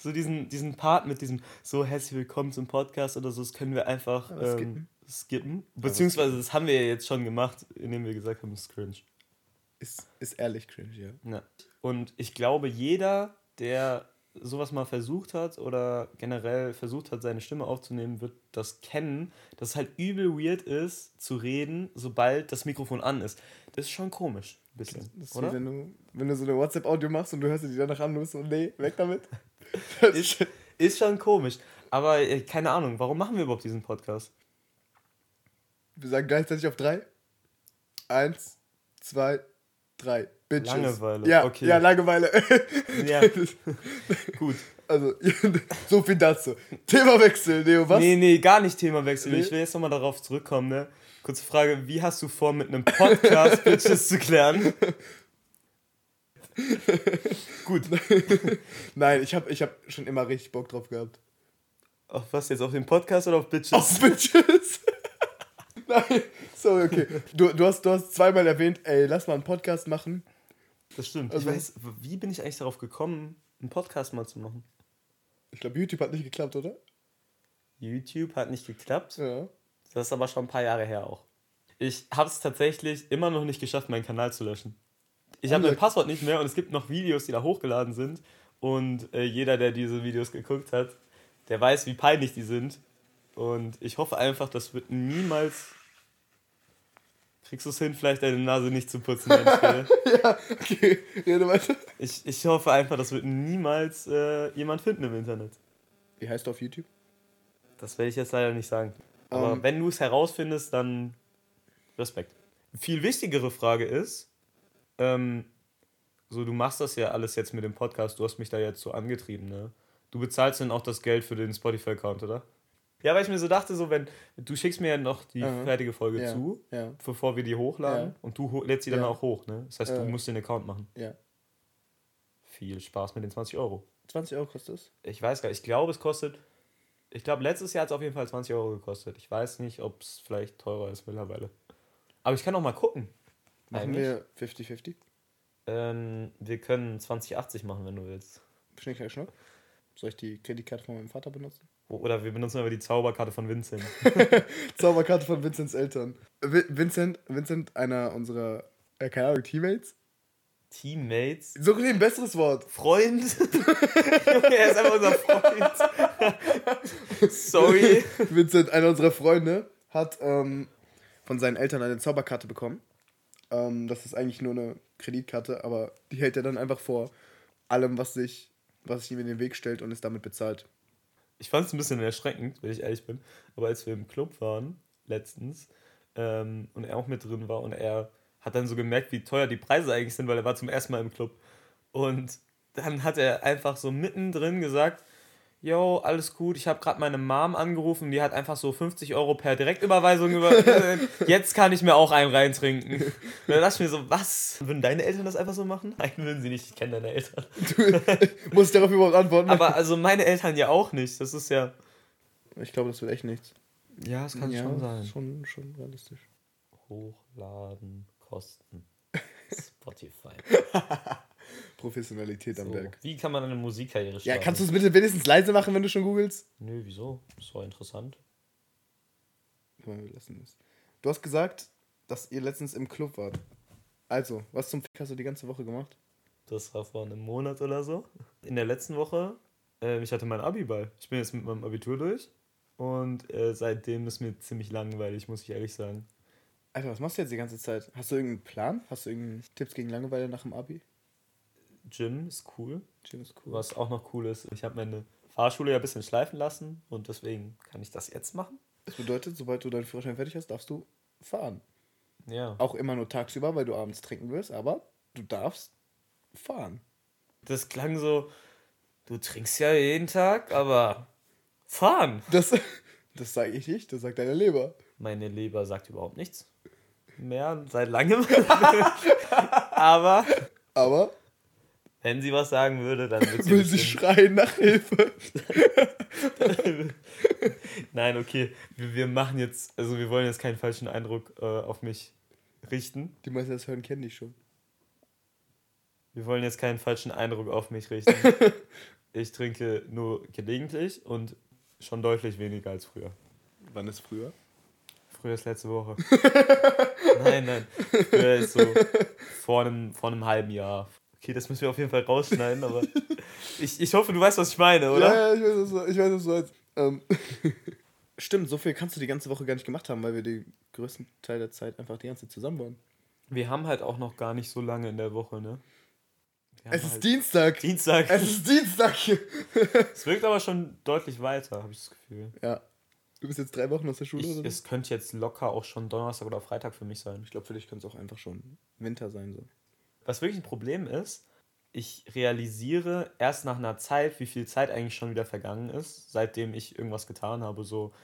so diesen, diesen Part mit diesem so herzlich willkommen zum Podcast oder so, das können wir einfach ähm, skippen. skippen. Beziehungsweise das haben wir ja jetzt schon gemacht, indem wir gesagt haben, es ist cringe. Ist, ist ehrlich cringe, ja. Ja. Und ich glaube, jeder, der sowas mal versucht hat oder generell versucht hat, seine Stimme aufzunehmen, wird das kennen, dass es halt übel weird ist, zu reden, sobald das Mikrofon an ist. Das ist schon komisch, ein bisschen, Das ist oder? wie wenn du, wenn du so eine WhatsApp-Audio machst und du hörst dir die danach an und du bist so, nee, weg damit. Ist, ist schon komisch. Aber äh, keine Ahnung, warum machen wir überhaupt diesen Podcast? Wir sagen gleichzeitig auf drei. Eins, zwei, drei. Bitches. Langeweile, Ja, okay. ja Langeweile. Ja, gut. Also, so viel dazu. Themawechsel, Neo, was? Nee, nee, gar nicht Themawechsel. Nee. Ich will jetzt nochmal darauf zurückkommen, ne? Kurze Frage, wie hast du vor, mit einem Podcast Bitches zu klären? Gut. Nein, ich habe ich hab schon immer richtig Bock drauf gehabt. Auf was jetzt? Auf den Podcast oder auf Bitches? Auf Bitches. Nein, sorry, okay. Du, du, hast, du hast zweimal erwähnt, ey, lass mal einen Podcast machen. Das stimmt. Also- ich weiß, wie bin ich eigentlich darauf gekommen, einen Podcast mal zu machen? Ich glaube, YouTube hat nicht geklappt, oder? YouTube hat nicht geklappt. Ja. Das ist aber schon ein paar Jahre her auch. Ich habe es tatsächlich immer noch nicht geschafft, meinen Kanal zu löschen. Ich habe mein Passwort nicht mehr und es gibt noch Videos, die da hochgeladen sind. Und äh, jeder, der diese Videos geguckt hat, der weiß, wie peinlich die sind. Und ich hoffe einfach, das wird niemals. Kriegst du es hin, vielleicht deine Nase nicht zu putzen? Ja, okay, rede weiter. Ich, ich hoffe einfach, das wird niemals äh, jemand finden im Internet. Wie heißt du auf YouTube? Das werde ich jetzt leider nicht sagen. Aber Ähm. wenn du es herausfindest, dann Respekt. Viel wichtigere Frage ist, ähm, so du machst das ja alles jetzt mit dem Podcast, du hast mich da jetzt so angetrieben, ne? Du bezahlst dann auch das Geld für den Spotify-Account, oder? Ja, weil ich mir so dachte, so wenn du schickst mir ja noch die Aha. fertige Folge Ja, zu, ja, bevor wir die hochladen Ja. und du lädst sie dann auch hoch, ne? Das heißt, du musst den Account machen. ja. Viel Spaß mit den 20 Euro. 20 Euro kostet es? Ich weiß gar nicht, ich glaube, es kostet. Ich glaube, letztes Jahr hat es auf jeden Fall 20 Euro gekostet. Ich weiß nicht, ob es vielleicht teurer ist mittlerweile. Aber ich kann auch mal gucken. Machen wir 50-50? Ähm, wir können 2080 machen, wenn du willst. Schnell, schnell, schnell. Soll ich die Kreditkarte von meinem Vater benutzen? Oder wir benutzen aber die Zauberkarte von Vincent. Zauberkarte von Vincents Eltern. Vi- Vincent, Vincent, einer unserer, äh, keine Ahnung, Teammates? Teammates. Such dir ein besseres Wort. Freund. er ist einfach unser Freund. Sorry. Vincent, einer unserer Freunde, hat ähm, von seinen Eltern eine Zauberkarte bekommen. Ähm, das ist eigentlich nur eine Kreditkarte, aber die hält er dann einfach vor allem, was sich, was sich ihm in den Weg stellt und ist damit bezahlt. Ich fand es ein bisschen erschreckend, wenn ich ehrlich bin. Aber als wir im Club waren, letztens, ähm, und er auch mit drin war und er hat dann so gemerkt, wie teuer die Preise eigentlich sind, weil er war zum ersten Mal im Club. Und dann hat er einfach so mittendrin gesagt, yo, alles gut, ich habe gerade meine Mom angerufen, die hat einfach so 50 Euro per Direktüberweisung über... Jetzt kann ich mir auch einen reintrinken. Und dann dachte ich mir so, was? Würden deine Eltern das einfach so machen? Nein, würden sie nicht, ich kenne deine Eltern. Muss ich darauf überhaupt antworten? Aber also meine Eltern ja auch nicht, das ist ja... ich glaube, das wird echt nichts. Ja, das ja, Schon, schon realistisch. Hochladen, Kosten. Spotify. Professionalität am So. Werk. Wie kann man eine Musikkarriere starten? Ja, kannst du es bitte wenigstens leise machen, wenn du schon googelst? Nö, wieso? Das war interessant. Guck mal, wir lassen es. Du hast gesagt, dass ihr letztens im Club wart. Also, was zum Fick hast du die ganze Woche gemacht? Das war vor einem Monat oder so. In der letzten Woche, äh, ich hatte meinen Abiball. Ich bin jetzt mit meinem Abitur durch. Und äh, seitdem ist mir ziemlich langweilig, muss ich ehrlich sagen. Alter, was machst du jetzt die ganze Zeit? Hast du irgendeinen Plan? Hast du irgendeinen Tipps gegen Langeweile nach dem Abi? Gym ist cool. Gym ist cool. Was auch noch cool ist, ich habe meine Fahrschule ja ein bisschen schleifen lassen und deswegen kann ich das jetzt machen. Das bedeutet, sobald du deinen Führerschein fertig hast, darfst du fahren. Ja. Auch immer nur tagsüber, weil du abends trinken wirst, aber du darfst fahren. Das klang so, du trinkst ja jeden Tag, aber fahren. Das, das sage ich nicht, das sagt deine Leber. Meine Leber sagt überhaupt nichts mehr seit langem. aber Aber wenn sie was sagen würde, dann würde sie will sie schreien nach Hilfe. Nein, okay, wir, wir machen jetzt, also wir wollen jetzt keinen falschen Eindruck äh, auf mich richten. Die meisten, die das hören, kennen dich schon. Wir wollen jetzt keinen falschen Eindruck auf mich richten. Ich trinke nur gelegentlich und schon deutlich weniger als früher. Wann ist früher? Früher ist letzte Woche. nein, nein. Früher ist so vor einem, vor einem halben Jahr. Okay, das müssen wir auf jeden Fall rausschneiden, aber ich, ich hoffe, du weißt, was ich meine, oder? Ja, ja ich weiß, was du, ich weiß, was du meinst. Ähm. Stimmt, so viel kannst du die ganze Woche gar nicht gemacht haben, weil wir den größten Teil der Zeit einfach die ganze Zeit zusammen waren. Wir haben halt auch noch gar nicht so lange in der Woche, ne? Es haben ist halt Dienstag. Dienstag. Es ist Dienstag. Es wirkt aber schon deutlich weiter, habe ich das Gefühl. ja. Du bist jetzt drei Wochen aus der Schule Ich, oder so? es könnte jetzt locker auch schon Donnerstag oder Freitag für mich sein. Ich glaube, für dich könnte es auch einfach schon Winter sein. So. Was wirklich ein Problem ist, ich realisiere erst nach einer Zeit, wie viel Zeit eigentlich schon wieder vergangen ist, seitdem ich irgendwas getan habe. So,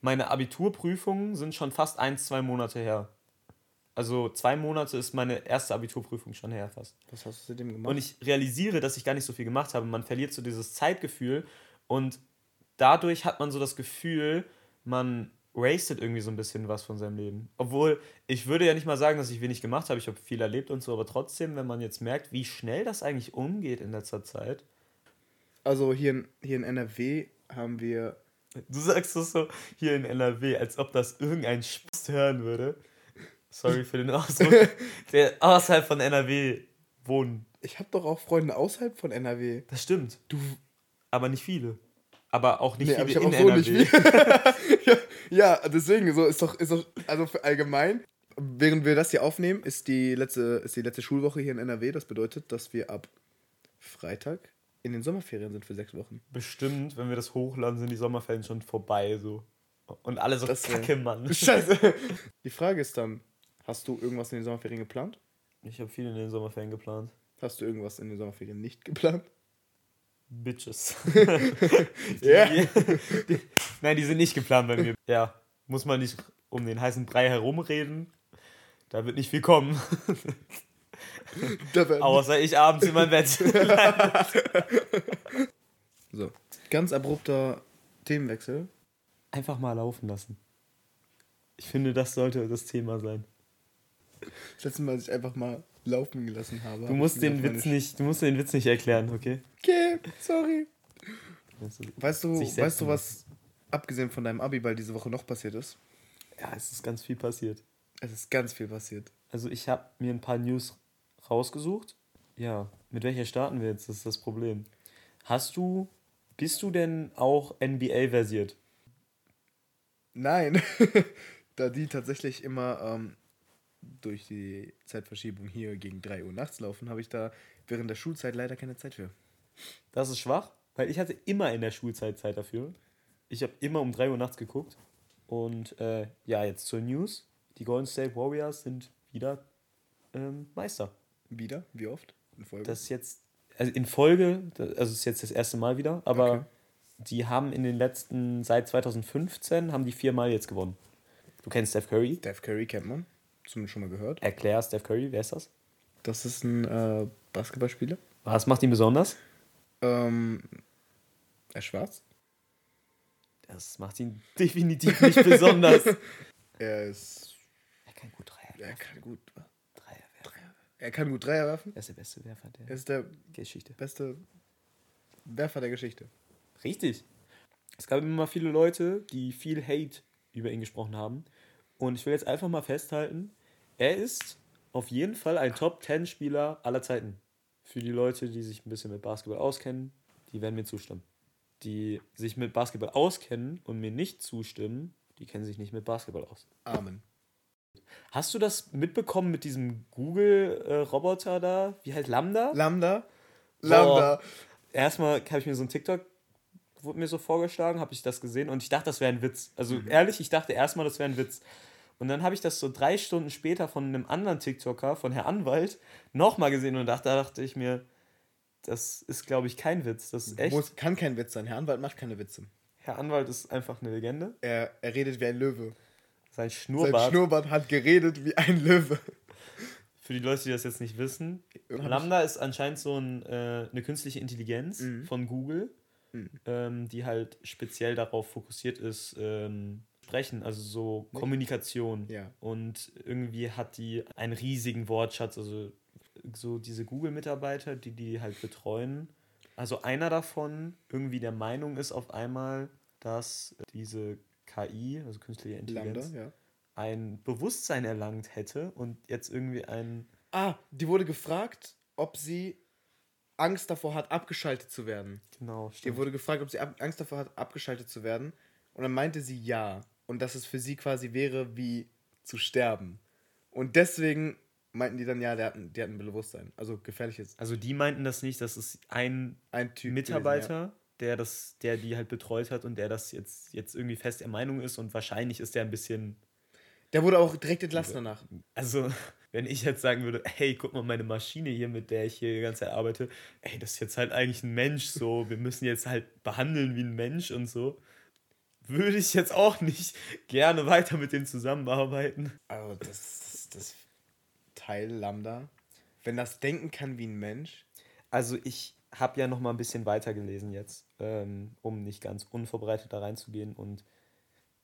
meine Abiturprüfungen sind schon fast ein, zwei Monate her. Also zwei Monate ist meine erste Abiturprüfung schon her fast. Was hast du seitdem gemacht? Und ich realisiere, dass ich gar nicht so viel gemacht habe. Man verliert so dieses Zeitgefühl und dadurch hat man so das Gefühl, man wastet irgendwie so ein bisschen was von seinem Leben. Obwohl, ich würde ja nicht mal sagen, dass ich wenig gemacht habe. Ich habe viel erlebt und so, aber trotzdem, wenn man jetzt merkt, wie schnell das eigentlich umgeht in letzter Zeit. also hier in, hier in NRW haben wir. Du sagst das so hier in NRW, als ob das irgendein Spaß hören würde. Sorry für den Ausdruck. der außerhalb von NRW wohnen. Ich habe doch auch Freunde außerhalb von NRW. Das stimmt. Du. Aber nicht viele. Aber auch nicht Nee, aber viele ich in so NRW. nicht viel. ja, ja, deswegen, so ist doch, ist doch, also für allgemein, während wir das hier aufnehmen, ist die letzte, ist die letzte Schulwoche hier in NRW. Das bedeutet, dass wir ab Freitag in den Sommerferien sind für sechs Wochen. Bestimmt, wenn wir das hochladen, sind die Sommerferien schon vorbei so. Und alle so Das wär- kacke, Mann. Scheiße. Die Frage ist dann, hast du irgendwas in den Sommerferien geplant? Ich habe viel in den Sommerferien geplant. Hast du irgendwas in den Sommerferien nicht geplant? Bitches. Die- die- Nein, die sind nicht geplant bei mir. Ja, muss man nicht um den heißen Brei herumreden. Da wird nicht viel kommen. Außer ich abends in mein Bett. So, ganz abrupter Themenwechsel. Einfach mal laufen lassen. Ich finde, das sollte das Thema sein. Das letzte Mal, als ich einfach mal laufen gelassen habe. Du musst den Witz nicht, du musst den Witz nicht erklären, okay? Okay, sorry. Also, Weißt du, weißt du, was abgesehen von deinem Abiball diese Woche noch passiert ist? Ja, es ist ganz viel passiert. Es ist ganz viel passiert. Also ich habe mir ein paar News rausgesucht. Ja, mit welcher starten wir jetzt? Das ist das Problem. Hast du, bist du denn auch NBA versiert? Nein, da die tatsächlich immer ähm, durch die Zeitverschiebung hier gegen 3 Uhr nachts laufen, habe ich da während der Schulzeit leider keine Zeit für. Das ist schwach, weil ich hatte immer in der Schulzeit Zeit dafür. Ich habe immer um 3 Uhr nachts geguckt. Und äh, ja, jetzt zur News. Die Golden State Warriors sind wieder ähm, Meister. Wieder? Wie oft? In Folge? Das ist jetzt, also in Folge, also es ist jetzt das erste Mal wieder, aber Okay. die haben in den letzten, seit 2015, haben die viermal jetzt gewonnen. Du kennst Steph Curry. Steph Curry kennt man. Zumindest schon mal gehört. Erklär Steph Curry, wer ist das? Das ist ein äh, Basketballspieler. Was macht ihn besonders? Ähm, er ist schwarz. Das macht ihn definitiv nicht besonders. Er ist. Er kann gut Dreier Er werfen. kann gut. Dreier werfen. Er kann gut Dreier werfen. Er ist der beste Werfer der Er ist der Geschichte. beste Werfer der Geschichte. Richtig. Es gab immer viele Leute, die viel Hate über ihn gesprochen haben. Und ich will jetzt einfach mal festhalten, er ist auf jeden Fall ein Top-10-Spieler aller Zeiten. Für die Leute, die sich ein bisschen mit Basketball auskennen, die werden mir zustimmen. Die sich mit Basketball auskennen und mir nicht zustimmen, die kennen sich nicht mit Basketball aus. Amen. Hast du das mitbekommen mit diesem Google-Roboter da? Wie heißt Lambda? Lambda. Lambda. erstmal habe ich mir so ein TikTok, wurde mir so vorgeschlagen, habe ich das gesehen und ich dachte, das wäre ein Witz. Also ehrlich, ich dachte erstmal, das wäre ein Witz. Und dann habe ich das so drei Stunden später von einem anderen TikToker, von Herr Anwalt, nochmal gesehen und dachte, da dachte ich mir, das ist, glaube ich, kein Witz. Das ist echt. Muss, kann kein Witz sein. Herr Anwalt macht keine Witze. Herr Anwalt ist einfach eine Legende. Er, er redet wie ein Löwe. Sein Sein Schnurrbart. Schnurrbart hat geredet wie ein Löwe. Für die Leute, die das jetzt nicht wissen, Lambda ist anscheinend so ein, äh, eine künstliche Intelligenz Mhm. von Google, ähm, die halt speziell darauf fokussiert ist, ähm, sprechen, also so Kommunikation. Ja. Und irgendwie hat die einen riesigen Wortschatz, also so diese Google-Mitarbeiter, die die halt betreuen, Also einer davon irgendwie der Meinung ist auf einmal, dass diese KI, also künstliche Intelligenz, Lambda, ja. ein Bewusstsein erlangt hätte und jetzt irgendwie ein. Ah, die wurde gefragt, ob sie Angst davor hat, abgeschaltet zu werden. Genau, Die stimmt. wurde gefragt, ob sie Angst davor hat, abgeschaltet zu werden. Und dann meinte sie ja. Und dass es für sie quasi wäre, wie zu sterben. Und deswegen meinten die dann, ja, der hat ein, der hat ein Bewusstsein. Also gefährliches. Also die meinten das nicht, das ist ein Ein Typ. Mitarbeiter, der das, der die halt betreut hat und der das jetzt, jetzt irgendwie fest der Meinung ist und wahrscheinlich ist der ein bisschen. Gewesen, ja. Der wurde auch direkt entlassen danach. Also, wenn ich jetzt sagen würde, hey, guck mal, meine Maschine hier, mit der ich hier die ganze Zeit arbeite, ey, das ist jetzt halt eigentlich ein Mensch, so, wir müssen jetzt halt behandeln wie ein Mensch und so, würde ich jetzt auch nicht gerne weiter mit dem zusammenarbeiten. Also das, das, das Teil Lambda, wenn das denken kann wie ein Mensch, Also, ich habe ja noch mal ein bisschen weiter gelesen jetzt, ähm, um nicht ganz unvorbereitet da reinzugehen und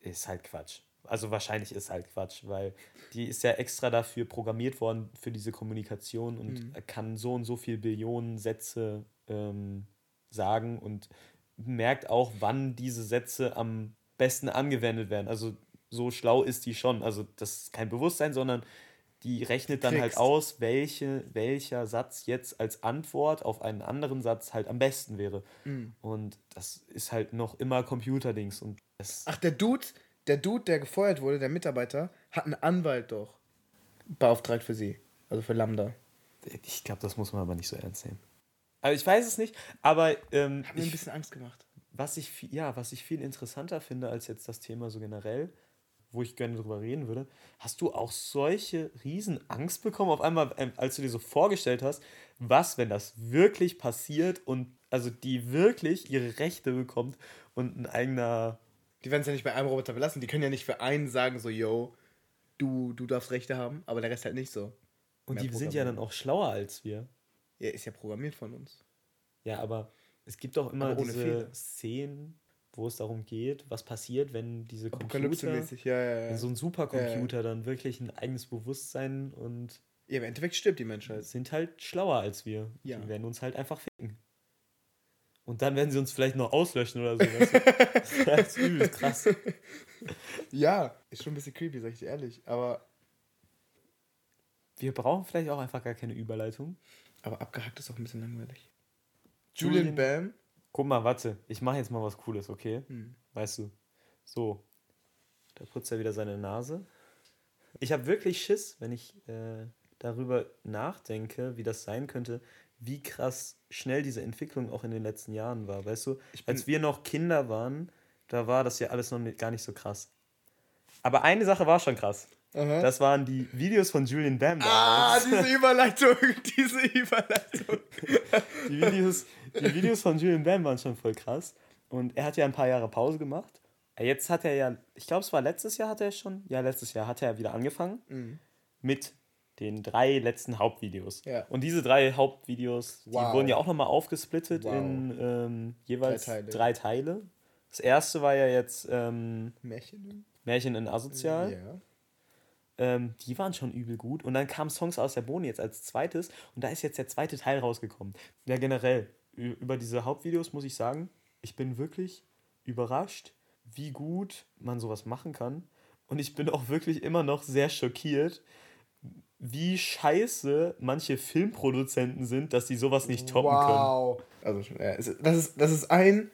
ist halt Quatsch. Also wahrscheinlich ist halt Quatsch, weil die ist ja extra dafür programmiert worden für diese Kommunikation und kann so und so viel Billionen Sätze ähm, sagen und merkt auch, wann diese Sätze am besten angewendet werden. Also so schlau ist die schon. Also das ist kein Bewusstsein, sondern die rechnet dann halt aus, welche, welcher Satz jetzt als Antwort auf einen anderen Satz halt am besten wäre. Und das ist halt noch immer Computerdings und Ach, der Dude, der Dude, der gefeuert wurde, der Mitarbeiter, hat einen Anwalt doch beauftragt für sie. Also für Lambda. Ich glaube, das muss man aber nicht so ernst nehmen. Also ich weiß es nicht, aber ähm, Hat mir ein bisschen Angst gemacht. was, ich, viel- ja, was ich viel interessanter finde als jetzt das Thema so generell, wo ich gerne drüber reden würde, hast du auch solche riesen Angst bekommen auf einmal, ähm, als du dir so vorgestellt hast, was, wenn das wirklich passiert und also die wirklich ihre Rechte bekommt und ein eigener Die werden es ja nicht bei einem Roboter belassen. Die können ja nicht für einen sagen, so, yo, du, du darfst Rechte haben, aber der Rest halt nicht so. und Mehr die sind ja dann auch schlauer als wir. Er ist ja programmiert von uns. Ja, aber es gibt doch immer diese Fehler. Szenen, wo es darum geht, was passiert, wenn diese Computer, ja, ja, ja. wenn so ein Supercomputer dann wirklich ein eigenes Bewusstsein und ja, im Endeffekt stirbt die Menschheit. sind halt schlauer als wir. Ja. Die werden uns halt einfach ficken. Und dann werden sie uns vielleicht noch auslöschen oder so. Weißt das ist übel krass. Ja, ist schon ein bisschen creepy, sag ich dir ehrlich. Aber, Wir brauchen vielleicht auch einfach gar keine Überleitung. Aber abgehackt ist auch ein bisschen langweilig. Julian- Julian Bam. Guck mal, warte, ich mache jetzt mal was Cooles, okay? Hm. Weißt du. So. Da putzt er wieder seine Nase. Ich habe wirklich Schiss, wenn ich äh, darüber nachdenke, wie das sein könnte, wie krass schnell diese Entwicklung auch in den letzten Jahren war. Weißt du, als wir noch Kinder waren, da war das ja alles noch nicht, gar nicht so krass. Aber eine Sache war schon krass. Aha. Das waren die Videos von Julian Bam ah, damals. diese Überleitung, diese Überleitung. die, Videos, die Videos von Julian Bam waren schon voll krass. Und er hat ja ein paar Jahre Pause gemacht. Jetzt hat er ja, ich glaube, es war letztes Jahr hat er schon, ja, letztes Jahr hat er wieder angefangen Mhm. mit den drei letzten Hauptvideos. Ja. Und diese drei Hauptvideos, die Wow. wurden ja auch nochmal aufgesplittet Wow. in ähm, jeweils Drei drei Teile. Teile. Das erste war ja jetzt ähm, Märchen? Märchen in Asozial. Ja. Ähm, die waren schon übel gut. Und dann kamen Songs aus der Bohne jetzt als zweites. Und da ist jetzt der zweite Teil rausgekommen. Ja, generell, über diese Hauptvideos muss ich sagen, ich bin wirklich überrascht, wie gut man sowas machen kann. Und ich bin auch wirklich immer noch sehr schockiert, wie scheiße manche Filmproduzenten sind, dass sie sowas nicht toppen können. wow. Also, ja, es- das, ist, das ist ein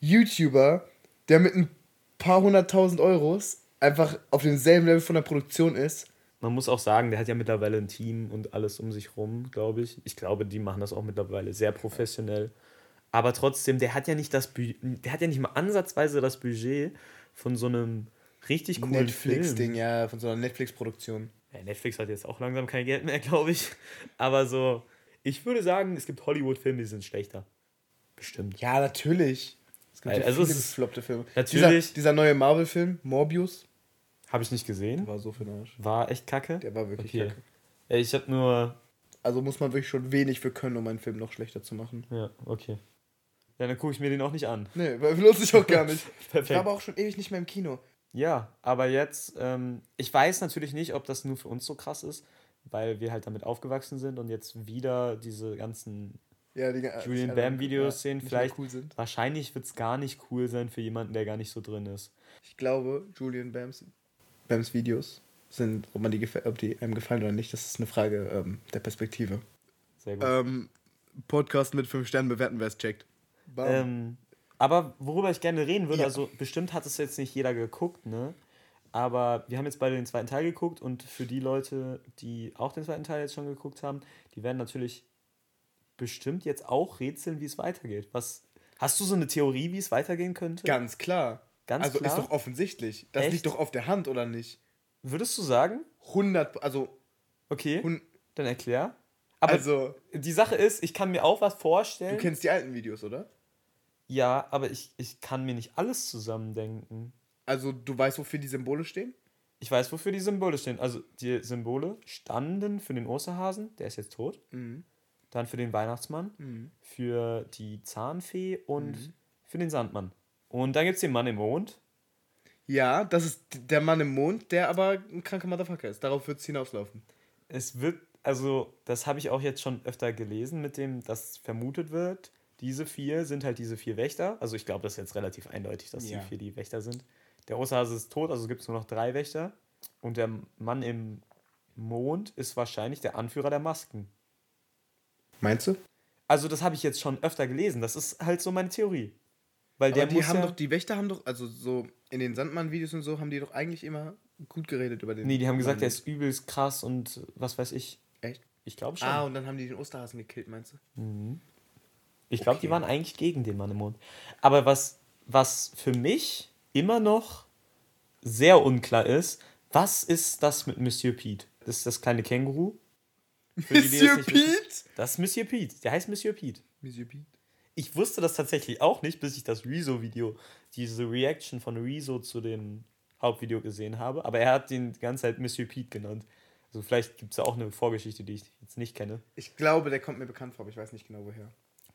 YouTuber, der mit ein paar hunderttausend Euros einfach auf demselben Level von der Produktion ist. Man muss auch sagen, der hat ja mittlerweile ein Team und alles um sich rum, glaube ich. Ich glaube, die machen das auch mittlerweile sehr professionell. Aber trotzdem, der hat ja nicht das Bü der hat ja nicht mal ansatzweise das Budget von so einem richtig coolen Netflix-Ding, Film. ja, von so einer Netflix-Produktion. Ja, Netflix hat jetzt auch langsam kein Geld mehr, glaube ich. Aber so, ich würde sagen, es gibt Hollywood-Filme, die sind schlechter. Bestimmt. Ja, natürlich. Es gibt so Also es viele gefloppte Filme. Natürlich- Dieser, dieser neue Marvel-Film, Morbius, Habe ich nicht gesehen. war so für den Arsch. War echt kacke. Der war wirklich okay. kacke. Ich habe nur. Also muss man wirklich schon wenig für können, um einen Film noch schlechter zu machen. Ja, okay. Ja, dann gucke ich mir den auch nicht an. Nee, weil lohnt sich auch gar nicht. Ich Perfekt. war aber auch schon ewig nicht mehr im Kino. Ja, aber jetzt, ähm, ich weiß natürlich nicht, ob das nur für uns so krass ist, weil wir halt damit aufgewachsen sind und jetzt wieder diese ganzen Ja, die, Julian Bam Videos sehen. Vielleicht, cool sind. wahrscheinlich wird es gar nicht cool sein für jemanden, der gar nicht so drin ist. Ich glaube, Julian Bams, Bams Videos sind, ob, man die, ob die einem gefallen oder nicht, das ist eine Frage ähm, der Perspektive. Sehr gut. Ähm, Podcast mit 5 Sternen bewerten, wer es checkt. Ähm, aber worüber ich gerne reden würde, Ja. also bestimmt hat es jetzt nicht jeder geguckt, ne? Aber wir haben jetzt beide den zweiten Teil geguckt und für die Leute, die auch den zweiten Teil jetzt schon geguckt haben, die werden natürlich bestimmt jetzt auch rätseln, wie es weitergeht. Was hast du so eine Theorie, wie es weitergehen könnte? Ganz klar. Ganz also klar? ist doch offensichtlich. Das Echt? liegt doch auf der Hand, oder nicht? Würdest du sagen? 100, also, Okay, hun, dann erklär. Aber also, die Sache ist, ich kann mir auch was vorstellen. du kennst die alten Videos, oder? ja, aber ich, ich kann mir nicht alles zusammendenken. Also, du weißt, wofür die Symbole stehen? Ich weiß, wofür die Symbole stehen. Also die Symbole standen für den Osterhasen, der ist jetzt tot. Mhm. Dann für den Weihnachtsmann, Mhm. für die Zahnfee und für den Sandmann. Und dann gibt es den Mann im Mond. Ja, das ist der Mann im Mond, der aber ein kranker Motherfucker ist. Darauf wird es hinauslaufen. Es wird, also das habe ich auch jetzt schon öfter gelesen, mit dem, dass vermutet wird, diese vier sind halt diese vier Wächter. Also ich glaube, das ist jetzt relativ eindeutig, dass Ja. die vier die Wächter sind. Der Osterhase ist tot, also gibt es nur noch drei Wächter. Und der Mann im Mond ist wahrscheinlich der Anführer der Masken. Meinst du? Also, das habe ich jetzt schon öfter gelesen. Das ist halt so meine Theorie. Weil der Aber die haben ja, doch, die Wächter haben doch, also so in den Sandmann-Videos und so, haben die doch eigentlich immer gut geredet über den. Nee, die haben gesagt, Mann. der ist übelst krass und was weiß ich. Echt? Ich glaube schon. Ah, und dann haben die den Osterhasen gekillt, meinst du? ich glaube, die okay. waren eigentlich gegen den Mann im Mond. Aber was, was für mich immer noch sehr unklar ist, was ist das mit Monsieur Pete? Das ist das kleine Känguru. Für die, die Monsieur wissen. Pete? Das ist Monsieur Pete. Der heißt Monsieur Pete. Monsieur Pete. Ich wusste das tatsächlich auch nicht, bis ich das Rezo-Video, diese Reaction von Rezo zu dem Hauptvideo gesehen habe. Aber er hat den die ganze Zeit Monsieur Pete genannt. Also vielleicht gibt es da auch eine Vorgeschichte, die ich jetzt nicht kenne. Ich glaube, der kommt mir bekannt vor, aber ich weiß nicht genau woher.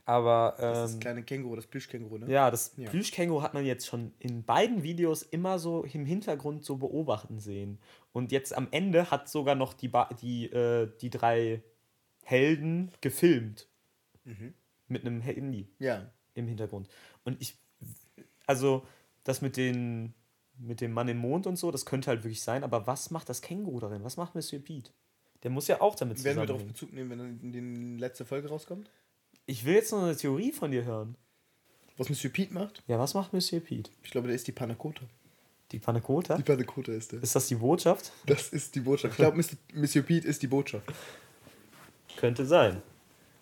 Aber Das ist das ähm, kleine Känguru, das Plüschkänguru, ne? ja, das Ja. Plüschkänguru hat man jetzt schon in beiden Videos immer so im Hintergrund so beobachten sehen. Und jetzt am Ende hat sogar noch die, ba die, äh, die drei Helden gefilmt. Mhm. Mit einem Handy. Ja. im Hintergrund. Und ich, also das mit den, mit dem Mann im Mond und so, das könnte halt wirklich sein, aber was macht das Känguru darin? Was macht Monsieur Pete? Der muss ja auch damit Werden wir darauf. Bezug nehmen, wenn dann die letzte Folge rauskommt? Ich will jetzt noch eine Theorie von dir hören. Was Monsieur Pete macht? Ja, was macht Monsieur Pete? Ich glaube, der ist die Panakota. Die Panakota? Die Panakota ist der. Ist das die Botschaft? Das ist die Botschaft. Ich glaube, Monsieur Pete ist die Botschaft. Könnte sein.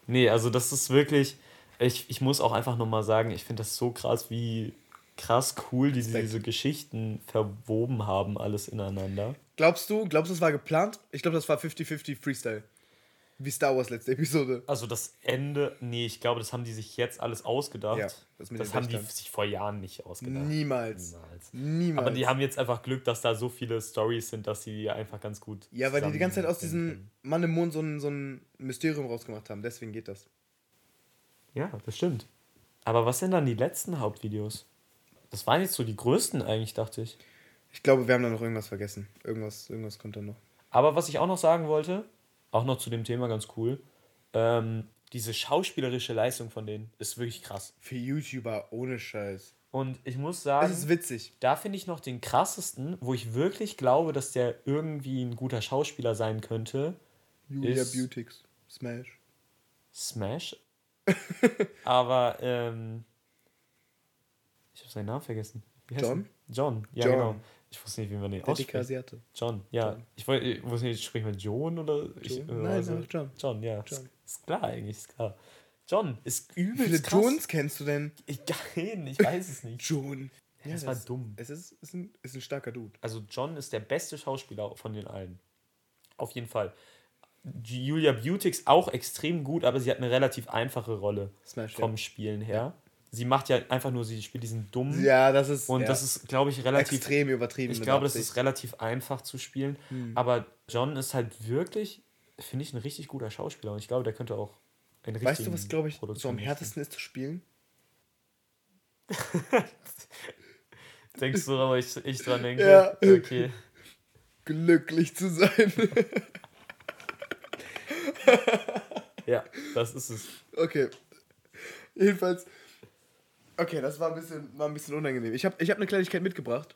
Nee, also das ist wirklich, ich, ich muss auch einfach nochmal sagen, ich finde das so krass, wie krass cool die Respekt. diese Geschichten verwoben haben, alles ineinander. Glaubst du, glaubst du, das war geplant? Ich glaube, das war 50-50 Freestyle. Wie Star Wars letzte Episode. Also das Ende, nee, ich glaube, das haben die sich jetzt alles ausgedacht. Ja, das das haben die Wächtern. sich vor Jahren nicht ausgedacht. Niemals. Niemals. Niemals. Aber die haben jetzt einfach Glück, dass da so viele Stories sind, dass sie die einfach ganz gut. ja, weil die die ganze Zeit aus diesem Mann im Mond so ein, so ein Mysterium rausgemacht haben. Deswegen geht das. Ja, das stimmt. Aber was sind dann die letzten Hauptvideos? Das waren jetzt so die größten eigentlich, dachte ich. Ich glaube, wir haben da noch irgendwas vergessen. Irgendwas, irgendwas kommt da noch. Aber was ich auch noch sagen wollte, auch noch zu dem Thema ganz cool, ähm, diese schauspielerische Leistung von denen ist wirklich krass. Für YouTuber ohne Scheiß. Und ich muss sagen. Es ist witzig. Da finde ich noch den krassesten, wo ich wirklich glaube, dass der irgendwie ein guter Schauspieler sein könnte. Julia Beautix. Smash. Smash. Aber, ähm. Ich habe seinen Namen vergessen. John? John, ja, John. genau. Ich wusste nicht, wie man den Der dicke ausspricht. Asiate. John, ja. John. Ich, wollte, ich wusste nicht, spricht man John oder. Ich, John? oder Nein, so. einfach John. John, ja. John. Ist, klar eigentlich, ist klar. John ist Wie übelst viele krass. Johns kennst du denn? Ich, nein, ich weiß es nicht. John. das war dumm. Es ist, ist, ein, ist ein starker Dude. Also John ist der beste Schauspieler von den allen. Auf jeden Fall. Julia Beautix auch extrem gut, aber sie hat eine relativ einfache Rolle Smash, ja. vom Spielen her. Sie macht ja einfach nur, sie spielt diesen dummen. Ja, das ist, und ja, das ist, glaube ich, relativ. extrem übertrieben. Ich glaube, das ist relativ einfach zu spielen. Aber John ist halt wirklich, finde ich, ein richtig guter Schauspieler. Und ich glaube, der könnte auch einen richtigen Weißt du, was, glaube ich, so Produktion am machen. härtesten ist zu spielen? Denkst du, aber ich, ich dran denke? Ja. Okay. Glücklich zu sein. Ja, das ist es. okay, Jedenfalls. Okay, das war ein bisschen, war ein bisschen unangenehm. Ich habe ich hab eine Kleinigkeit mitgebracht.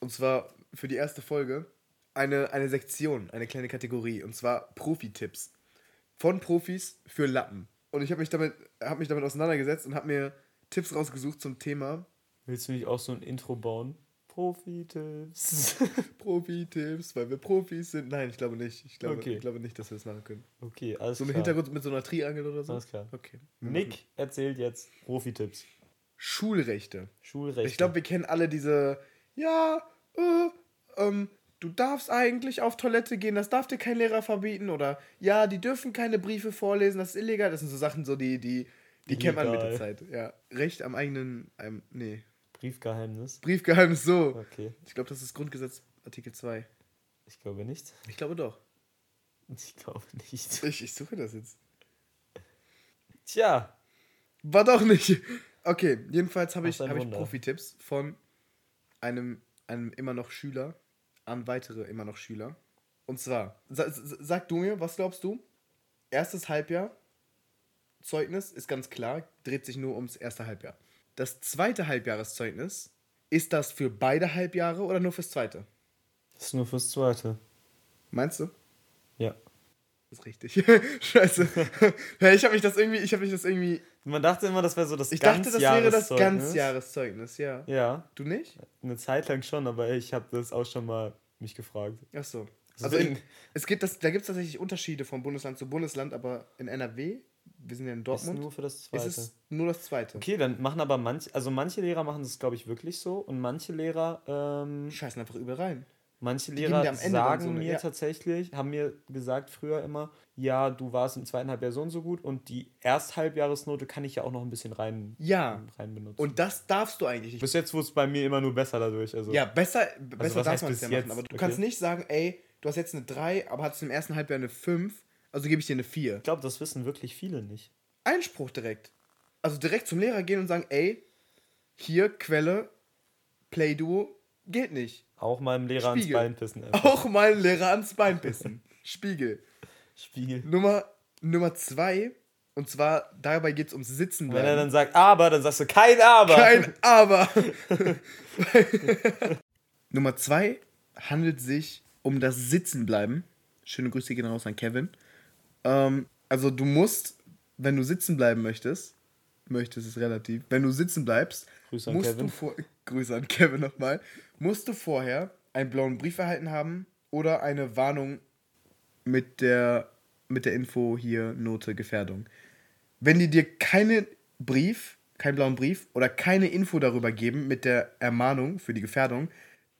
Und zwar für die erste Folge eine, eine Sektion, eine kleine Kategorie. Und zwar Profi-Tipps. Von Profis für Lappen. Und ich habe mich, damit, hab mich damit auseinandergesetzt und habe mir Tipps rausgesucht zum Thema Willst du nicht auch so ein Intro bauen? Profi-Tipps. Profi-Tipps, weil wir Profis sind. Nein, ich glaube nicht. Ich glaube, Okay. ich glaube nicht, dass wir das machen können. Okay, alles So im klar. Hintergrund mit so einer Triangel oder so? Alles klar. Okay. Nick erzählt jetzt Profi-Tipps. Schulrechte. Schulrecht. Ich glaube, wir kennen alle diese, ja, äh, ähm, du darfst eigentlich auf Toilette gehen, das darf dir kein Lehrer verbieten. Oder ja, die dürfen keine Briefe vorlesen, das ist illegal. Das sind so Sachen, so die, die, die kennt man mit der. Zeit. Ja. Recht am eigenen, ähm, nee. Briefgeheimnis. Briefgeheimnis so. Okay, Ich glaube, das ist Grundgesetz Artikel 2. ich glaube nicht. Ich glaube doch. Ich glaube nicht. Ich, ich suche das jetzt. Tja, War doch nicht. Okay, jedenfalls habe ich, hab ich. Profi-Tipps von einem, einem immer noch Schüler an weitere immer noch Schüler. Und zwar, sa sa- sag du mir, was glaubst du? Erstes Halbjahr, Zeugnis ist ganz klar, dreht sich nur ums erste Halbjahr. Das zweite Halbjahreszeugnis, ist das für beide Halbjahre oder nur fürs zweite? das ist nur fürs Zweite. Meinst du? Ja. Das ist richtig. Scheiße. ja, ich habe mich das irgendwie, ich habe mich das irgendwie, Man dachte immer, das wäre so das ich dachte, das wäre das Ganzjahreszeugnis. Ja. Ja, Du nicht? eine Zeit lang schon, aber ich habe das auch schon mal mich gefragt. Ach so. Also Deswegen- in, es gibt das, da gibt es tatsächlich Unterschiede von Bundesland zu Bundesland, aber in NRW, wir sind ja in Ist Dortmund, nur für das ist Zweite. es nur das zweite. Okay, dann machen aber manche, also manche Lehrer machen das, glaube ich, wirklich so und manche Lehrer, ähm, Scheißen einfach überall rein. manche Lehrer sagen so eine- mir ja. tatsächlich, haben mir gesagt früher immer, ja, du warst im zweiten Halbjahr so und so gut und die Ersthalbjahresnote kann ich ja auch noch ein bisschen rein, Ja. rein benutzen. Und das darfst du eigentlich nicht. bis jetzt wurde es bei mir immer nur besser dadurch. Also. Ja, besser, besser was darf man es ja machen. Aber du Okay. kannst nicht sagen, ey, du hast jetzt eine 3, aber hattest im ersten Halbjahr eine 5, also gebe ich dir eine 4. Ich glaube, das wissen wirklich viele nicht. Einspruch direkt. Also direkt zum Lehrer gehen und sagen, ey, hier Quelle, Play-Duo, geht nicht. Auch meinem Lehrer ans Spiegel. Bein pissen. einfach. Auch meinen Lehrer ans Bein pissen. Spiegel. Spiegel. Nummer, Nummer zwei, und zwar dabei geht es ums Sitzen Wenn er bleiben. dann sagt, aber, dann sagst du kein aber. Kein Aber. Nummer zwei handelt sich um das Sitzenbleiben. Schöne Grüße gehen raus an Kevin. Ähm, also du musst, wenn du sitzen bleiben möchtest, möchtest ist relativ, wenn du sitzen bleibst, Grüße musst Kevin. du vor, Grüße an Kevin nochmal, musst du vorher einen blauen Brief erhalten haben oder eine Warnung mit der, mit der Info hier Note Gefährdung. Wenn die dir keinen Brief, keinen blauen Brief oder keine Info darüber geben mit der Ermahnung für die Gefährdung,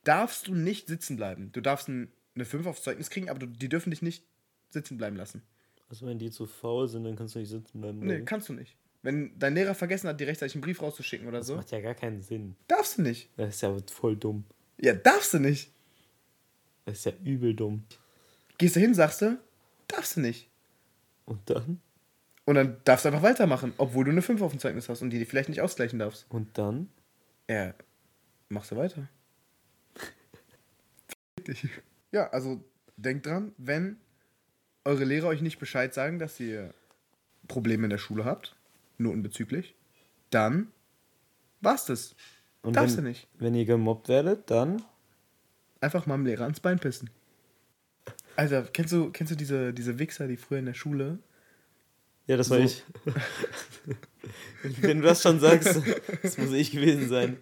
darfst du nicht sitzen bleiben. Du darfst ein, eine 5 aufs Zeugnis kriegen, aber du, die dürfen dich nicht sitzen bleiben lassen. Also wenn die zu faul sind, dann kannst du nicht sitzen bleiben. Nee, kannst du nicht. Wenn dein Lehrer vergessen hat, dir rechtzeitig einen Brief rauszuschicken oder das so, macht ja gar keinen Sinn. darfst du nicht. Das ist ja voll dumm. Ja, darfst du nicht. Das ist ja übel dumm. Gehst du hin, sagst du, darfst du nicht. Und dann? Und dann darfst du einfach weitermachen, obwohl du eine 5 auf dem Zeugnis hast und die vielleicht nicht ausgleichen darfst. Und dann? Ja, machst du weiter. Ja, also denkt dran, wenn eure Lehrer euch nicht Bescheid sagen, dass ihr Probleme in der Schule habt, notenbezüglich, dann war's das. Und Darfst wenn, du nicht. Wenn ihr gemobbt werdet, dann? Einfach mal dem Lehrer ans Bein pissen. Alter, kennst du, kennst du diese, diese Wichser, die früher in der Schule Ja, das war So. ich. wenn du das schon sagst, das muss ich gewesen sein.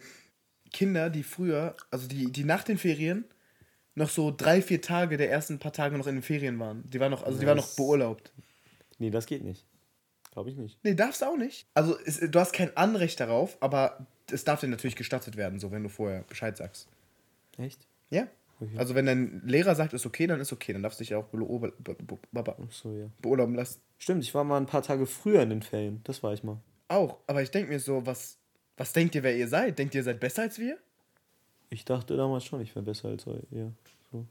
Kinder, die früher, also die, die nach den Ferien noch so drei, vier Tage der ersten paar Tage noch in den Ferien waren. Die waren noch, also die waren noch beurlaubt. Nee, das geht nicht. Glaube ich nicht. Nee, darfst auch nicht. Also es, du hast kein Anrecht darauf, aber es darf dir natürlich gestattet werden, so wenn du vorher Bescheid sagst. Echt? Ja. Okay. Also wenn dein Lehrer sagt, ist okay, dann ist okay. Dann darfst du dich auch beurlaub- be- so, ja. beurlauben lassen. Stimmt, ich war mal ein paar Tage früher in den Ferien. Das war ich mal. Auch. Aber ich denke mir so, was, was denkt ihr, wer ihr seid? Denkt ihr, ihr seid besser als wir? Ich dachte damals schon, ich wäre besser als ihr. So.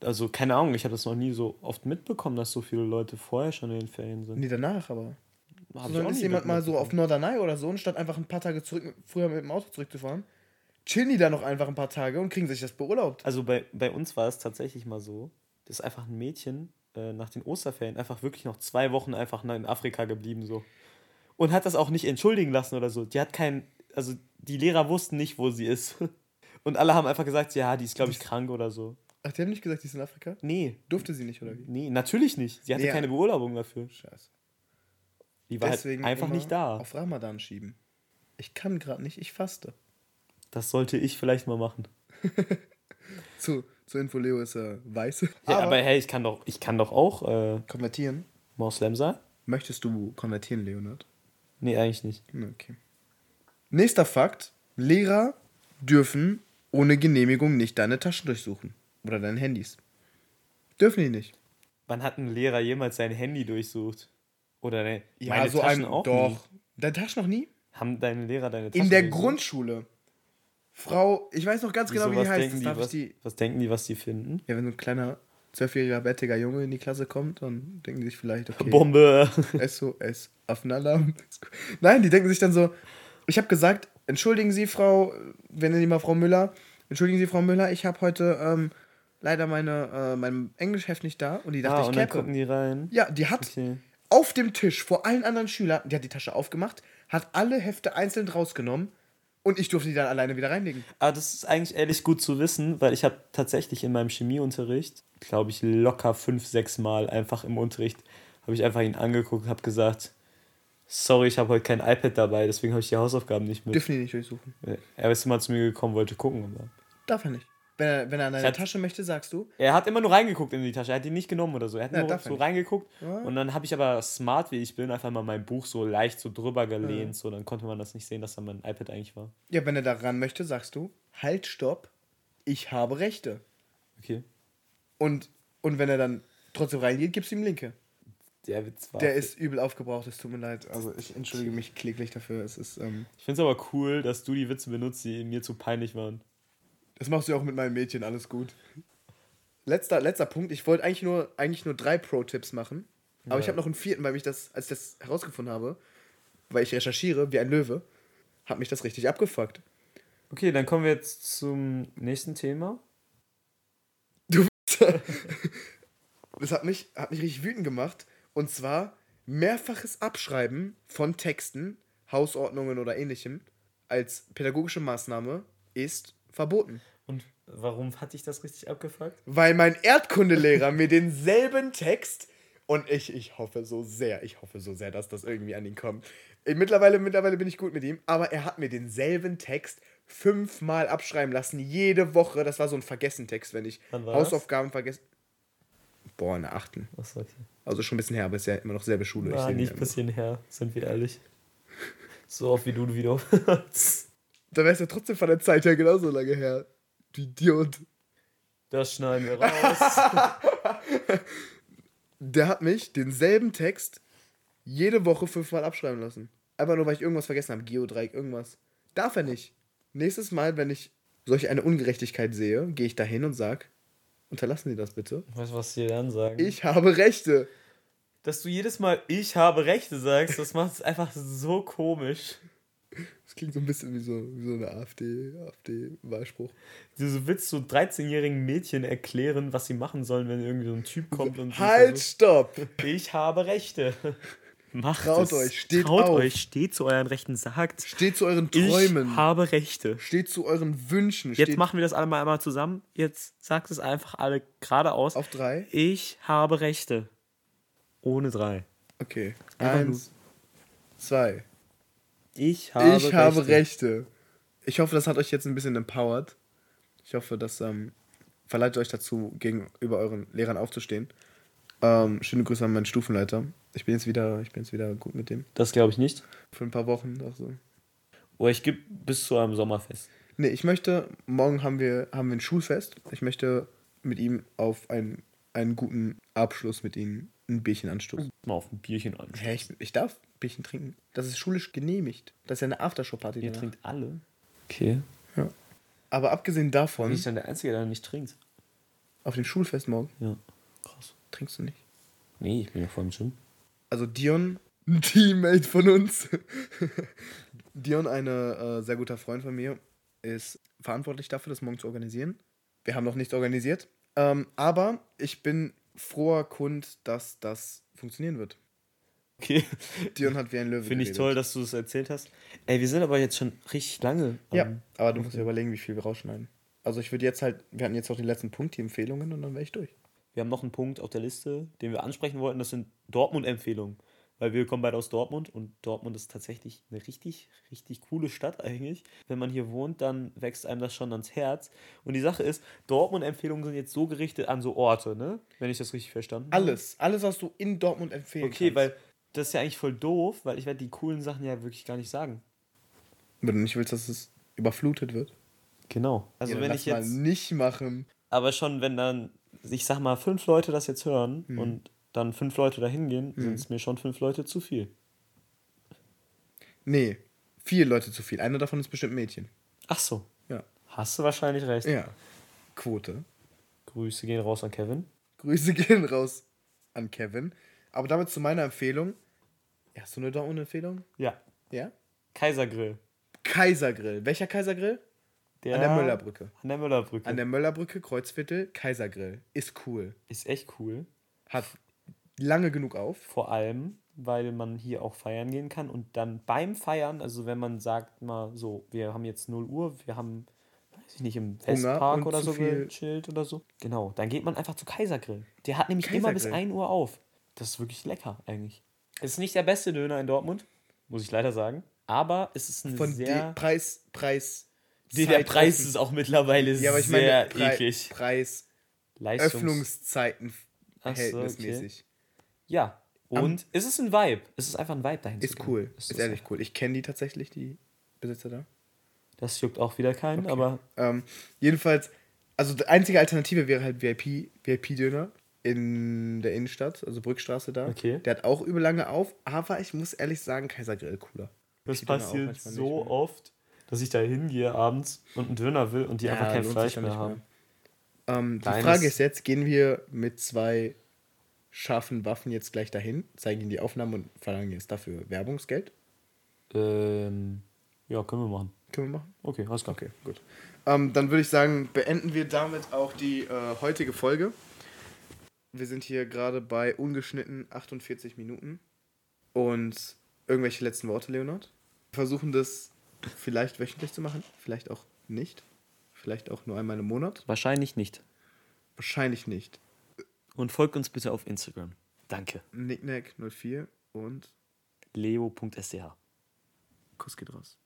Also, keine Ahnung, ich habe das noch nie so oft mitbekommen, dass so viele Leute vorher schon in den Ferien sind. Nee, danach aber. Hab Sondern auch ist jemand mal so auf. Norderney oder so, und statt einfach ein paar Tage zurück, früher mit dem Auto zurückzufahren, chillen die da noch einfach ein paar Tage und kriegen sich das beurlaubt. Also, bei, bei uns war es tatsächlich mal so, dass einfach ein Mädchen äh, nach den Osterferien einfach wirklich noch zwei Wochen einfach in Afrika geblieben so. und hat das auch nicht entschuldigen lassen oder so. Die hat kein, also die Lehrer wussten nicht, wo sie ist. Und alle haben einfach gesagt, ja, die ist, glaube ich, krank oder so. Ach, die haben nicht gesagt, die ist in Afrika? Nee, Durfte sie nicht, oder wie? nee, natürlich nicht. Sie hatte Ja. keine Beurlaubung dafür. Scheiße. Die war Deswegen halt einfach nicht da. Auf Ramadan schieben. Ich kann gerade nicht, ich faste. Das sollte ich vielleicht mal machen. Zu, zur Info, Leo ist äh, weiße. Ja, aber, hey, ich kann doch, ich kann doch auch äh, konvertieren. Moslem sein? Möchtest du konvertieren, Leonard? Nee, eigentlich nicht. Okay. Nächster Fakt. Lehrer dürfen ohne Genehmigung nicht deine Taschen durchsuchen. Oder deine Handys. Dürfen die nicht. Wann hat ein Lehrer jemals sein Handy durchsucht? Oder ne, Ja, meine so Taschen ein. auch doch. nie. Deine Taschen noch nie? Haben deine Lehrer deine Taschen In der durchsucht? Grundschule. Frau, ich weiß noch ganz Wieso, genau, wie die heißt. die, was, die. was denken die, was die finden? Ja, wenn so ein kleiner zwölfjähriger, bärtiger Junge in die Klasse kommt, dann denken die sich vielleicht, okay. Bombe. SOS, Affenalarm. Nein, die denken sich dann so, ich habe gesagt, entschuldigen Sie, Frau, wir nennen die mal Frau Müller, entschuldigen Sie, Frau Müller, ich habe heute ähm, leider meine, äh, mein Englischheft nicht da und die dachte, Ah, ich und dann gucken die rein. Ja, die hat Okay. auf dem Tisch vor allen anderen Schülern, die hat die Tasche aufgemacht, hat alle Hefte einzeln rausgenommen und ich durfte die dann alleine wieder reinlegen. Aber das ist eigentlich ehrlich gut zu wissen, weil ich habe tatsächlich in meinem Chemieunterricht, glaube ich, locker fünf, sechs Mal einfach im Unterricht, habe ich einfach ihn angeguckt und habe gesagt, sorry, ich habe heute kein iPad dabei, deswegen habe ich die Hausaufgaben nicht mit. Dürfen die nicht durchsuchen. Er ist immer zu mir gekommen, wollte gucken. Aber Darf er nicht. Wenn er, wenn er an deine hatte- Tasche möchte, sagst du, er hat immer nur reingeguckt in die Tasche, er hat die nicht genommen oder so. Er hat Ja, nur so reingeguckt Ja. und dann habe ich aber smart, wie ich bin, einfach mal mein Buch so leicht so drüber gelehnt, so dann konnte man das nicht sehen, dass da mein iPad eigentlich war. ja, wenn er da ran möchte, sagst du, halt, stopp, ich habe Rechte. Okay. Und, und wenn er dann trotzdem reingeht, gibst du ihm Linke. Der Witz war. Der ist übel aufgebraucht, es tut mir leid. Also ich entschuldige mich kläglich dafür. Es ist, ähm, Ich finde es aber cool, dass du die Witze benutzt, die mir zu peinlich waren. das machst du ja auch mit meinen Mädchen, alles gut. Letzter, letzter Punkt, ich wollte eigentlich nur, eigentlich nur drei Pro-Tipps machen. Aber ich Ja. habe noch einen vierten, weil mich das, als ich das herausgefunden habe, weil ich recherchiere wie ein Löwe, hat mich das richtig abgefuckt. Okay, dann kommen wir jetzt zum nächsten Thema. Das hat mich, hat mich richtig wütend gemacht. Und zwar mehrfaches Abschreiben von Texten, Hausordnungen oder ähnlichem als pädagogische Maßnahme ist verboten. Und warum hat dich das richtig abgefuckt? Weil mein Erdkundelehrer mir denselben Text und ich, ich hoffe so sehr, ich hoffe so sehr, dass das irgendwie an ihn kommt. Äh, Mittlerweile, mittlerweile bin ich gut mit ihm, aber er hat mir denselben Text fünfmal abschreiben lassen, jede Woche. Das war so ein Vergessen-Text, wenn ich? Hausaufgaben vergessen. Boah, in der achten. Was okay. Also schon ein bisschen her, aber ist ja immer noch selbe Schule. Ihn nicht ein bisschen her, sind wir ehrlich. So oft wie du wieder. Da wär's ja trotzdem von der Zeit her genauso lange her. Du Idiot. Das schneiden wir raus. Der hat mich denselben Text jede Woche fünfmal abschreiben lassen. Einfach nur, weil ich irgendwas vergessen habe. Geodreieck, irgendwas. Darf er nicht. Nächstes Mal, wenn ich solch eine Ungerechtigkeit sehe, gehe ich dahin und sag, unterlassen Sie das bitte. weißt du, was die dann sagen? Ich habe Rechte. Dass du jedes Mal ich habe Rechte sagst, das macht es einfach so komisch. Das klingt so ein bisschen wie so, wie so eine AfD, AfD-Wahlspruch. Du so willst so 13-jährigen Mädchen erklären, was sie machen sollen, wenn irgendwie so ein Typ kommt und sie Halt, stopp! versucht, ich habe Rechte. Macht Traut es. euch, steht Traut auf. euch, steht zu euren Rechten, sagt, Steht zu euren Träumen. ich habe Rechte. Steht zu euren Wünschen. Jetzt steht machen wir das alle mal einmal zusammen. Jetzt sagt es einfach alle geradeaus. auf drei. Ich habe Rechte. Ohne drei. Okay. Einfach Eins, zwei. Ich habe ich habe Rechte. Ich hoffe, das hat euch jetzt ein bisschen empowered. Ich hoffe, das ähm, verleitet euch dazu, gegenüber euren Lehrern aufzustehen. Ähm, schöne Grüße an meinen Stufenleiter. Ich bin jetzt wieder, ich bin jetzt wieder gut mit dem. Das glaube ich nicht. Für ein paar Wochen. Auch so. Oder ich gebe bis zu einem Sommerfest. Nee, ich möchte, morgen haben wir, haben wir ein Schulfest. Ich möchte mit ihm auf einen, einen guten Abschluss mit ihm ein Bierchen anstoßen. Mal auf ein Bierchen an. Hä, ich, ich darf Bierchen trinken. Das ist schulisch genehmigt. Das ist ja eine Aftershow-Party. Ihr danach. trinkt alle. Okay. Aber abgesehen davon, Bin ich dann der Einzige, der nicht trinkt? auf dem Schulfest morgen, Ja. Krass. trinkst du nicht. Nee, ich bin ja voll im Gym. Also Dion, ein Teammate von uns. Dion, ein äh, sehr guter Freund von mir, ist verantwortlich dafür, das morgen zu organisieren. Wir haben noch nichts organisiert. Ähm, aber ich bin froher Kund, dass das funktionieren wird. Okay. Dion hat wie ein Löwe Finde ich toll, dass du das erzählt hast. Ey, wir sind aber jetzt schon richtig lange. Ja, aber du musst dir überlegen, wie viel wir rausschneiden. Also ich würde jetzt halt, wir hatten jetzt auch den letzten Punkt, die Empfehlungen und dann wäre ich durch. Wir haben noch einen Punkt auf der Liste, den wir ansprechen wollten. Das sind Dortmund-Empfehlungen. Weil wir kommen beide aus Dortmund und Dortmund ist tatsächlich eine richtig, richtig coole Stadt eigentlich. Wenn man hier wohnt, dann wächst einem das schon ans Herz. Und die Sache ist, Dortmund-Empfehlungen sind jetzt so gerichtet an so Orte, ne? Wenn ich das richtig verstanden habe. Alles, alles, was du in Dortmund empfehlen Okay, kannst. weil das ist ja eigentlich voll doof, weil ich werde die coolen Sachen ja wirklich gar nicht sagen. Wenn du nicht willst, dass es überflutet wird. Genau. Also Ja, wenn ich jetzt. mal nicht machen. Aber schon, wenn dann, ich sag mal, fünf Leute das jetzt hören Hm. und dann fünf Leute dahin gehen, sind es mir schon fünf Leute zu viel. Nee, vier Leute zu viel. Einer davon ist bestimmt ein Mädchen. Ach so. Ja. Hast du wahrscheinlich recht. Ja. Quote. Grüße gehen raus an Kevin. Grüße gehen raus an Kevin. Aber damit zu meiner Empfehlung. Hast du eine Dortmund-Empfehlung? Ja. Ja? Kaisergrill. Kaisergrill. Welcher Kaisergrill? Der, An der Möllerbrücke. An der Möllerbrücke. An der Möllerbrücke, Kreuzviertel, Kaisergrill. Ist cool. ist echt cool. Hat lange genug auf. Vor allem, weil man hier auch feiern gehen kann und dann beim Feiern, also wenn man sagt mal so, wir haben jetzt 0 Uhr, wir haben, weiß ich nicht, im Westpark und oder so gechillt oder so. Genau, dann geht man einfach zu Kaisergrill. Der hat nämlich immer bis Kaisergrill. 1 Uhr auf. Das ist wirklich lecker eigentlich. Es ist nicht der beste Döner in Dortmund, muss ich leider sagen. Aber es ist ein Von sehr... dem Preis, Preis. Nee, der Preis offen. ist auch mittlerweile Ja, aber ich sehr meine, Pre eklig. Preis, Leistungs Öffnungszeiten Ach so, verhältnismäßig. Ja. Und es ist ein Vibe. Es ist einfach ein Vibe dahin Ist cool. Es Ist ehrlich cool. Ich kenne die tatsächlich, die Besitzer da. Das juckt auch wieder keinen, aber Ähm, jedenfalls, also die einzige Alternative wäre halt VIP, VIP-Döner in der Innenstadt, also Brückstraße da. Okay. Der hat auch übel lange auf, aber ich muss ehrlich sagen, Kaisergrill cooler. das passiert so oft, dass ich da hingehe abends und einen Döner will und die einfach kein Fleisch mehr haben. Ähm, die Frage ist jetzt, gehen wir mit zwei scharfen Waffen jetzt gleich dahin, zeigen ihnen die Aufnahmen und verlangen jetzt dafür Werbungsgeld? Ähm, ja, können wir machen. Können wir machen? Okay, alles klar. Okay, gut. Ähm, dann würde ich sagen, beenden wir damit auch die äh, heutige Folge. Wir sind hier gerade bei ungeschnitten 48 Minuten. Und irgendwelche letzten Worte, Leonard? Wir versuchen das vielleicht wöchentlich zu machen, vielleicht auch nicht. Vielleicht auch nur einmal im Monat. Wahrscheinlich nicht. Wahrscheinlich nicht. Und folgt uns bitte auf Instagram. Danke. Nicknack 04 und leo.sch Kuss geht raus.